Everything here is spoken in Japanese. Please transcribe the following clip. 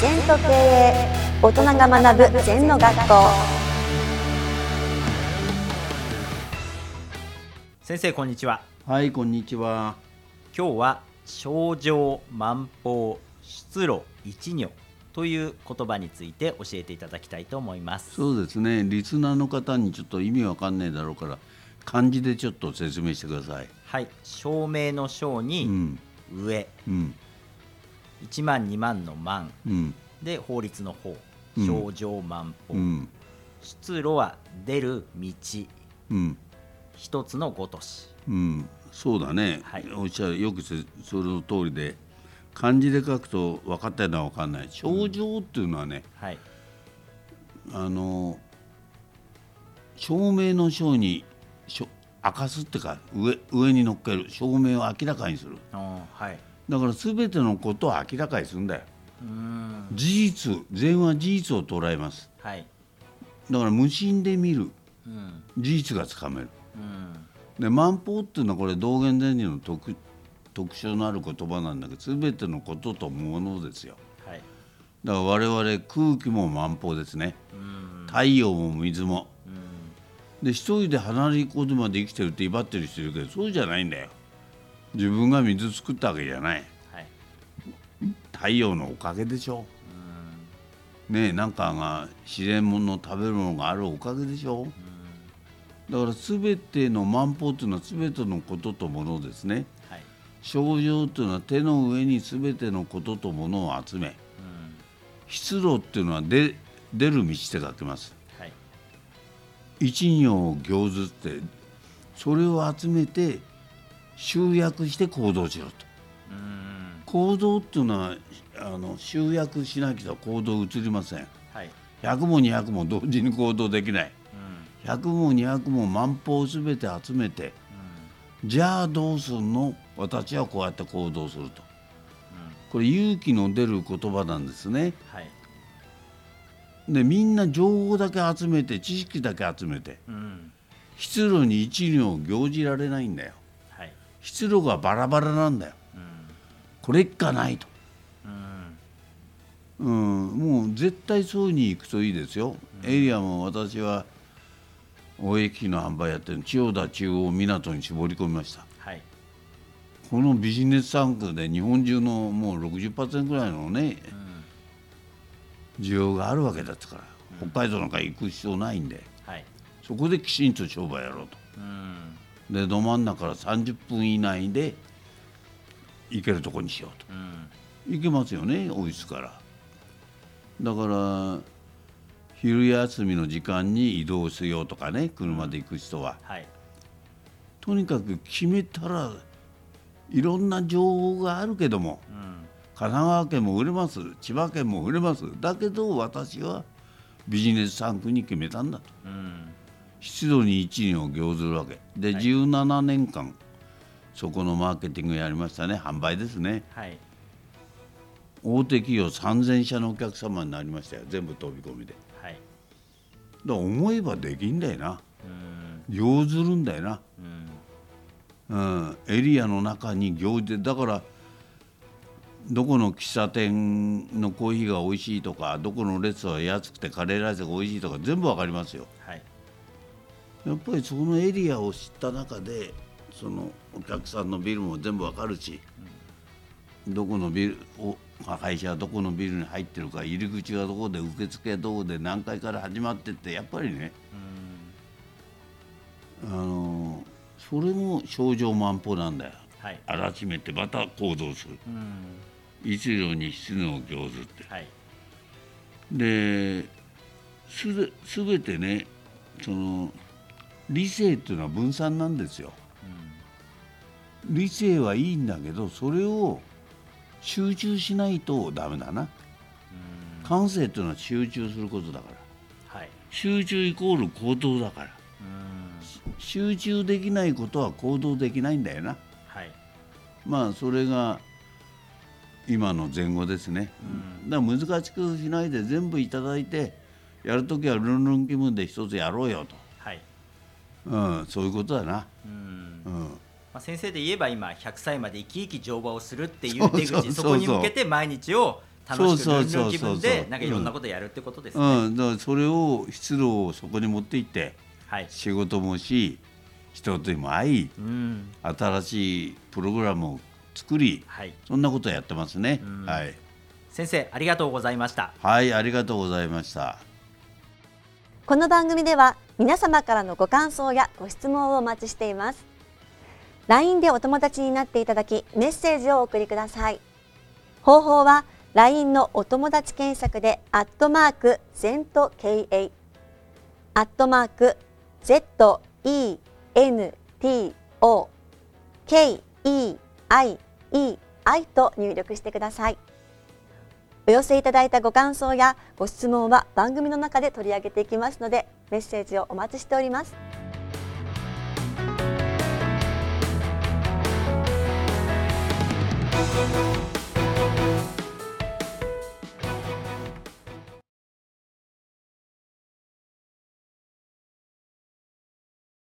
全と経営大人が学ぶ全の学校。先生こんにちは。はい、こんにちは。今日は症状万法出路一如という言葉について教えていただきたいと思います。そうですね、リスナーの方にちょっと意味わかんないだろうから、漢字でちょっと説明してください。はい。照明の章うにん、上、うん、1万2万の万。うん、で法律の法うん。症状万法、うん、出路は出る道。うん、一つのごとし。うん、そうだね。はい。おっしゃるよくせその通りで、漢字で書くと分かったような分かんない。症状っていうのはね、はい。あの照明の章に明かすってか上上に乗っける。照明を明らかにする。はいだから全てのことを明らかにするんだよ。事実善は事実を捉えます。はい。だから無心で見る。うん。事実がつかめる。うん。で万法っていうのはこれ道元禅師の特特徴のある言葉なんだけど全てのこととものですよ。はい。だから我々空気も万法ですね。うん。太陽も水も。うん。で一人で離れことまで生きてるって威張ってる人いるけどそうじゃないんだよ自分が水作ったわけじゃない。はい。太陽のおかげでしょ。ねえなんかが自然物の食べるものがあるおかげでしょ。だから全ての万法というのは全てのこととものですね。はい。症状というのは手の上に全てのこととものを集め。うん。出路っていうのは出出る道って書きます。はい。一行行図ってそれを集めて集約して行動しろと。うん。行動っていうのはあの集約しなきゃ行動移りません。はい。100も200も同時に行動できない。うん。100も200も万法を全て集めてじゃあどうすんの？私はこうやって行動すると。これ勇気の出る言葉なんですね。はい。でみんな情報だけ集めて知識だけ集めて。うん。出路に一行行じられないんだよ。はい出路がバラバラなんだよ。うんこれっかないと、うん。うん、もう絶対そうに行くといいですよ、エリアも私は大駅の販売やってる。千代田中央港に絞り込みました。はい。このビジネス産業で日本中のもう60%ぐらいのね需要があるわけだったから、北海道なんか行く必要ないんで。はい。そこできちんと商売やろうと。うんでど真ん中から30分以内で行けるとこにしようと。うん。行けますよねオフィスから。だから昼休みの時間に移動しようとかね車で行く人は、はい。とにかく決めたらいろんな情報があるけどもうん。神奈川県も売れます千葉県も売れます。だけど私はビジネス産区に決めたんだと。うん出路に一人を行ずるわけ。で、はい。17年間そこのマーケティングやりましたね。販売ですね。はい。大手企業3000社のお客様になりましたよ。全部飛び込みで。はい。ら思えばできんだよな。うん。行ずるんだよな、うん。うん、エリアの中に行でだからどこの喫茶店のコーヒーが美味しいとかどこのレストラン安くてカレーライスが美味しいとか全部わかりますよ。はいやっぱりそのエリアを知った中でそのお客さんのビルも全部わかるし、どこのビルお会社はどこのビルに入ってるか入り口がどこで受付はどこで何階から始まってってやっぱりねあのそれも症状万歩なんだよ。はい。改めてまた行動する。うん。一路に質の行ずって。はい。ですべてねその理性っていうのは分散なんですよ。理性はいいんだけどそれを集中しないとダメだな。感性っていうのは集中することだから。はい。集中イコール行動だから。うん。集中できないことは行動できないんだよな。はい。まあそれが今の前後ですね、だから難しくしないで全部いただいてやるときはルンルン気分で一つやろうよはいと、うん、そういうことだな、うん。うん、まあ、先生で言えば今100歳まで生き生き乗馬をするっていう出口そこに向けて毎日を楽しくルンルン気分でなんかいろんなことやるってことですね、うん、だからそれを出動をそこに持っていってはい。仕事もし人とも会いうん。新しいプログラムを作りはい。そんなことをやってますね。うん。はい、先生ありがとうございました。はい、ありがとうございました。この番組では皆様からのご感想やご質問をお待ちしています。LINE でお友達になっていただきメッセージをお送りください。方法は LINE のお友達検索でアットマーク ZENTKA アットマーク ZENTO KEIEI と入力してください。お寄せいただいたご感想やご質問は番組の中で取り上げていきますのでメッセージをお待ちしております「